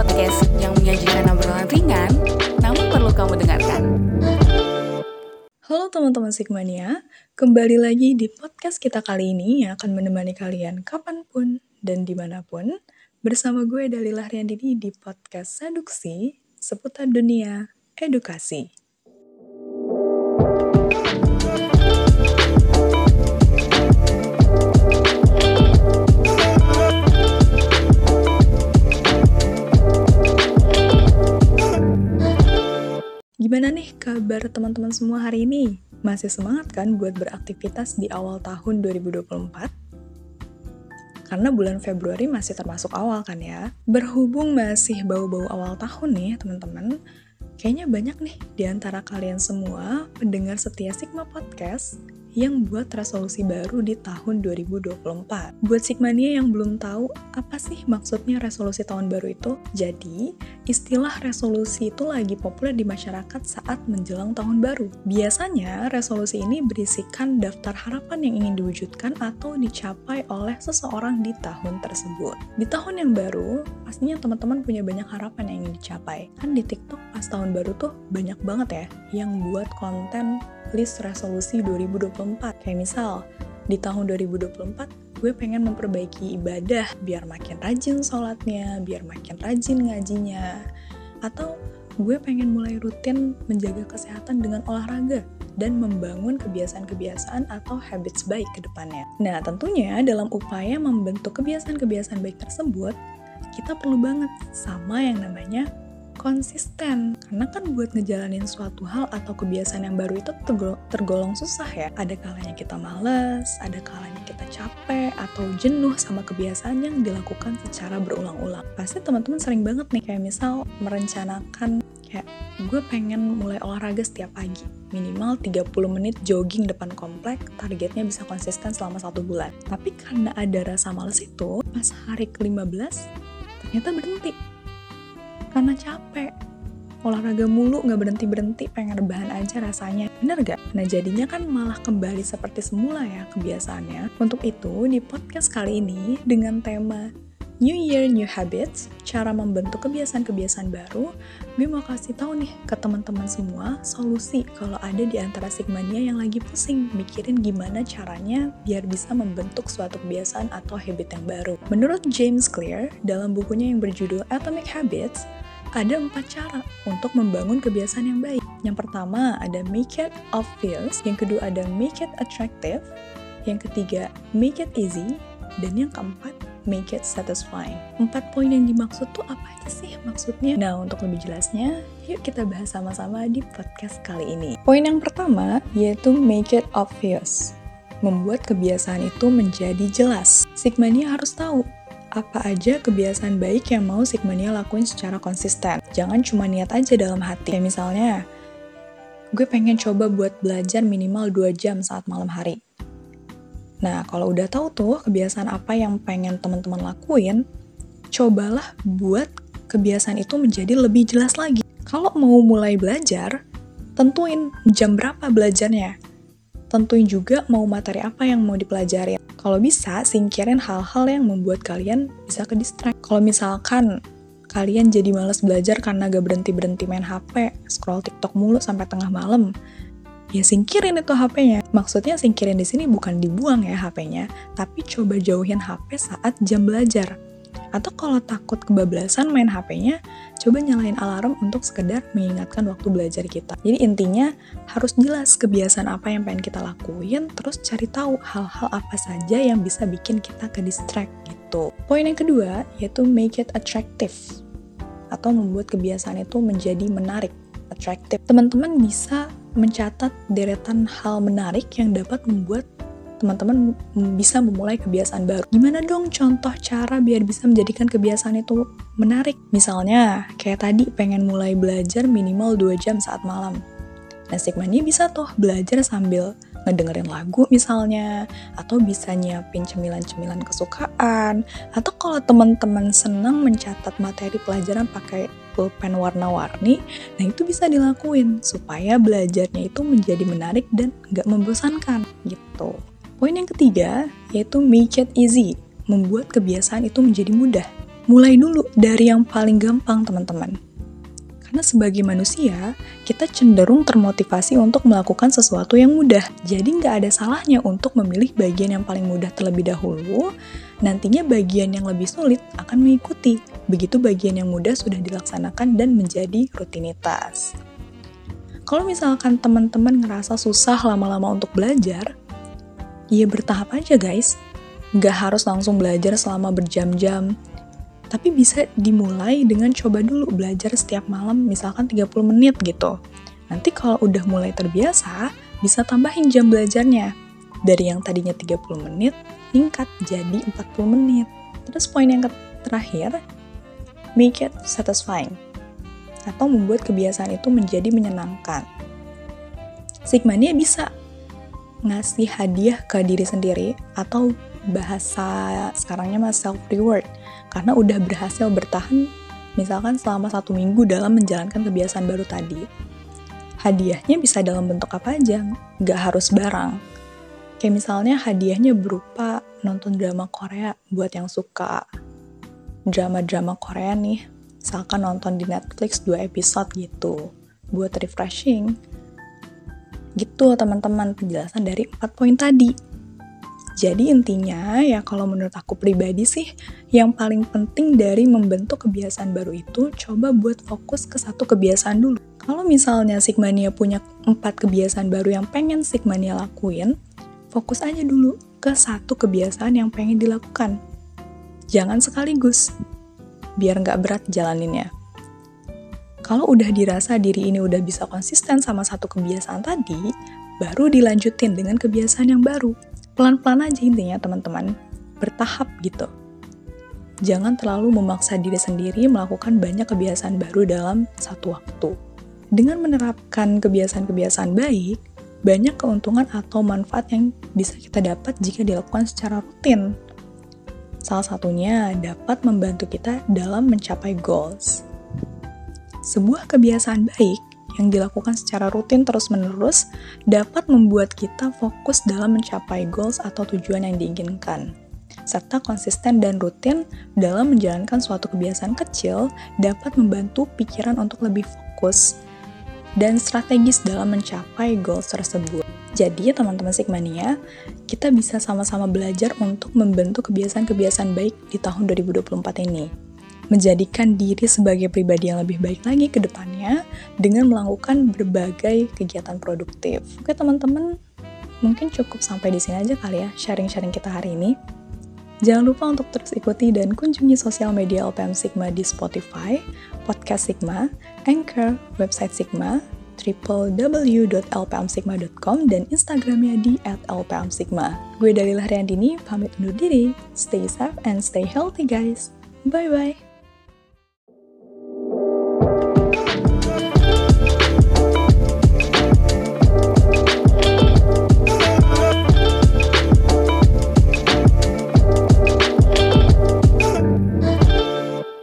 podcast yang menyajikan obrolan ringan, namun perlu kamu dengarkan. Halo teman-teman Sigmania, kembali lagi di podcast kita kali ini yang akan menemani kalian kapan pun dan di mana pun bersama gue Dalila Riandini di podcast Seduksi seputar dunia edukasi. Gimana nih kabar teman-teman semua hari ini? Masih semangat kan buat beraktivitas di awal tahun 2024? Karena bulan Februari masih termasuk awal kan ya. Berhubung masih bau-bau awal tahun nih teman-teman, kayaknya banyak nih di antara kalian semua pendengar setia Sigma Podcast yang buat resolusi baru di tahun 2024. Buat Sigmania yang belum tahu apa sih maksudnya resolusi tahun baru itu, jadi istilah resolusi itu lagi populer di masyarakat saat menjelang tahun baru. Biasanya resolusi ini berisikan daftar harapan yang ingin diwujudkan atau dicapai oleh seseorang di tahun tersebut. Di tahun yang baru, pastinya teman-teman punya banyak harapan yang ingin dicapai. Kan di TikTok pas tahun baru tuh banyak banget ya yang buat konten list resolusi 2024. Kayak misal, di tahun 2024 gue pengen memperbaiki ibadah biar makin rajin sholatnya, biar makin rajin ngajinya. Atau gue pengen mulai rutin menjaga kesehatan dengan olahraga dan membangun kebiasaan-kebiasaan atau habits baik ke depannya. Nah, tentunya dalam upaya membentuk kebiasaan-kebiasaan baik tersebut, kita perlu banget sama yang namanya konsisten. Karena kan buat ngejalanin suatu hal atau kebiasaan yang baru itu tergolong susah ya. Ada kalanya kita males, ada kalanya kita capek atau jenuh sama kebiasaan yang dilakukan secara berulang-ulang. Pasti teman-teman sering banget nih kayak misal merencanakan kayak gue pengen mulai olahraga setiap pagi minimal 30 menit jogging depan komplek targetnya bisa konsisten selama satu bulan tapi karena ada rasa males itu pas hari ke-15 ternyata berhenti karena capek. Olahraga mulu nggak berhenti berhenti pengen rebahan aja rasanya. Bener gak? Nah jadinya kan malah kembali seperti semula ya kebiasaannya. Untuk itu di podcast kali ini dengan tema New Year, New Habits, cara membentuk kebiasaan-kebiasaan baru, gue mau kasih tahu nih ke teman-teman semua solusi kalau ada di antara Sigmania yang lagi pusing mikirin gimana caranya biar bisa membentuk suatu kebiasaan atau habit yang baru. Menurut James Clear, dalam bukunya yang berjudul Atomic Habits, ada empat cara untuk membangun kebiasaan yang baik. Yang pertama ada make it obvious, yang kedua ada make it attractive, yang ketiga make it easy, dan yang keempat make it satisfying. Empat poin yang dimaksud tuh apa aja sih maksudnya? Nah, untuk lebih jelasnya, yuk kita bahas sama-sama di podcast kali ini. Poin yang pertama yaitu make it obvious. Membuat kebiasaan itu menjadi jelas. Sigmania harus tahu apa aja kebiasaan baik yang mau Sigmania lakuin secara konsisten. Jangan cuma niat aja dalam hati. Kayak misalnya, gue pengen coba buat belajar minimal 2 jam saat malam hari. Nah, kalau udah tahu tuh kebiasaan apa yang pengen teman-teman lakuin, cobalah buat kebiasaan itu menjadi lebih jelas lagi. Kalau mau mulai belajar, tentuin jam berapa belajarnya. Tentuin juga mau materi apa yang mau dipelajari. Kalau bisa, singkirin hal-hal yang membuat kalian bisa ke distract. Kalau misalkan kalian jadi males belajar karena gak berhenti-berhenti main HP, scroll TikTok mulu sampai tengah malam, ya singkirin itu HP-nya. Maksudnya singkirin di sini bukan dibuang ya HP-nya, tapi coba jauhin HP saat jam belajar. Atau kalau takut kebablasan main HP-nya, coba nyalain alarm untuk sekedar mengingatkan waktu belajar kita. Jadi intinya harus jelas kebiasaan apa yang pengen kita lakuin, terus cari tahu hal-hal apa saja yang bisa bikin kita ke distract gitu. Poin yang kedua yaitu make it attractive atau membuat kebiasaan itu menjadi menarik, attractive. Teman-teman bisa mencatat deretan hal menarik yang dapat membuat teman-teman bisa memulai kebiasaan baru. Gimana dong contoh cara biar bisa menjadikan kebiasaan itu menarik? Misalnya, kayak tadi pengen mulai belajar minimal 2 jam saat malam. Nah, Sigmania bisa tuh belajar sambil ngedengerin lagu misalnya, atau bisa nyiapin cemilan-cemilan kesukaan, atau kalau teman-teman senang mencatat materi pelajaran pakai pulpen warna-warni, nah itu bisa dilakuin supaya belajarnya itu menjadi menarik dan nggak membosankan gitu. Poin yang ketiga yaitu make it easy, membuat kebiasaan itu menjadi mudah. Mulai dulu dari yang paling gampang, teman-teman. Karena sebagai manusia, kita cenderung termotivasi untuk melakukan sesuatu yang mudah. Jadi nggak ada salahnya untuk memilih bagian yang paling mudah terlebih dahulu, nantinya bagian yang lebih sulit akan mengikuti. Begitu bagian yang mudah sudah dilaksanakan dan menjadi rutinitas. Kalau misalkan teman-teman ngerasa susah lama-lama untuk belajar, ya bertahap aja guys. Nggak harus langsung belajar selama berjam-jam, tapi bisa dimulai dengan coba dulu belajar setiap malam misalkan 30 menit gitu. Nanti kalau udah mulai terbiasa, bisa tambahin jam belajarnya. Dari yang tadinya 30 menit, tingkat jadi 40 menit. Terus poin yang terakhir, make it satisfying. Atau membuat kebiasaan itu menjadi menyenangkan. Sigmania bisa ngasih hadiah ke diri sendiri atau bahasa sekarangnya mas self reward karena udah berhasil bertahan misalkan selama satu minggu dalam menjalankan kebiasaan baru tadi. Hadiahnya bisa dalam bentuk apa aja, nggak harus barang. Kayak misalnya hadiahnya berupa nonton drama Korea buat yang suka drama-drama Korea nih. Misalkan nonton di Netflix dua episode gitu, buat refreshing. Gitu teman-teman penjelasan dari empat poin tadi. Jadi intinya ya kalau menurut aku pribadi sih yang paling penting dari membentuk kebiasaan baru itu coba buat fokus ke satu kebiasaan dulu. Kalau misalnya Sigmania punya empat kebiasaan baru yang pengen Sigmania lakuin, fokus aja dulu ke satu kebiasaan yang pengen dilakukan. Jangan sekaligus, biar nggak berat jalaninnya. Kalau udah dirasa diri ini udah bisa konsisten sama satu kebiasaan tadi, baru dilanjutin dengan kebiasaan yang baru pelan-pelan aja intinya teman-teman, bertahap gitu. Jangan terlalu memaksa diri sendiri melakukan banyak kebiasaan baru dalam satu waktu. Dengan menerapkan kebiasaan-kebiasaan baik, banyak keuntungan atau manfaat yang bisa kita dapat jika dilakukan secara rutin. Salah satunya dapat membantu kita dalam mencapai goals. Sebuah kebiasaan baik yang dilakukan secara rutin terus-menerus dapat membuat kita fokus dalam mencapai goals atau tujuan yang diinginkan. Serta konsisten dan rutin dalam menjalankan suatu kebiasaan kecil dapat membantu pikiran untuk lebih fokus dan strategis dalam mencapai goals tersebut. Jadi, teman-teman Sigmania, kita bisa sama-sama belajar untuk membentuk kebiasaan-kebiasaan baik di tahun 2024 ini menjadikan diri sebagai pribadi yang lebih baik lagi ke depannya dengan melakukan berbagai kegiatan produktif. Oke teman-teman, mungkin cukup sampai di sini aja kali ya sharing-sharing kita hari ini. Jangan lupa untuk terus ikuti dan kunjungi sosial media LPM Sigma di Spotify, Podcast Sigma, Anchor, website Sigma, www.lpmsigma.com dan Instagramnya di @lpmsigma. Gue Dalila Riandini, pamit undur diri. Stay safe and stay healthy guys. Bye-bye.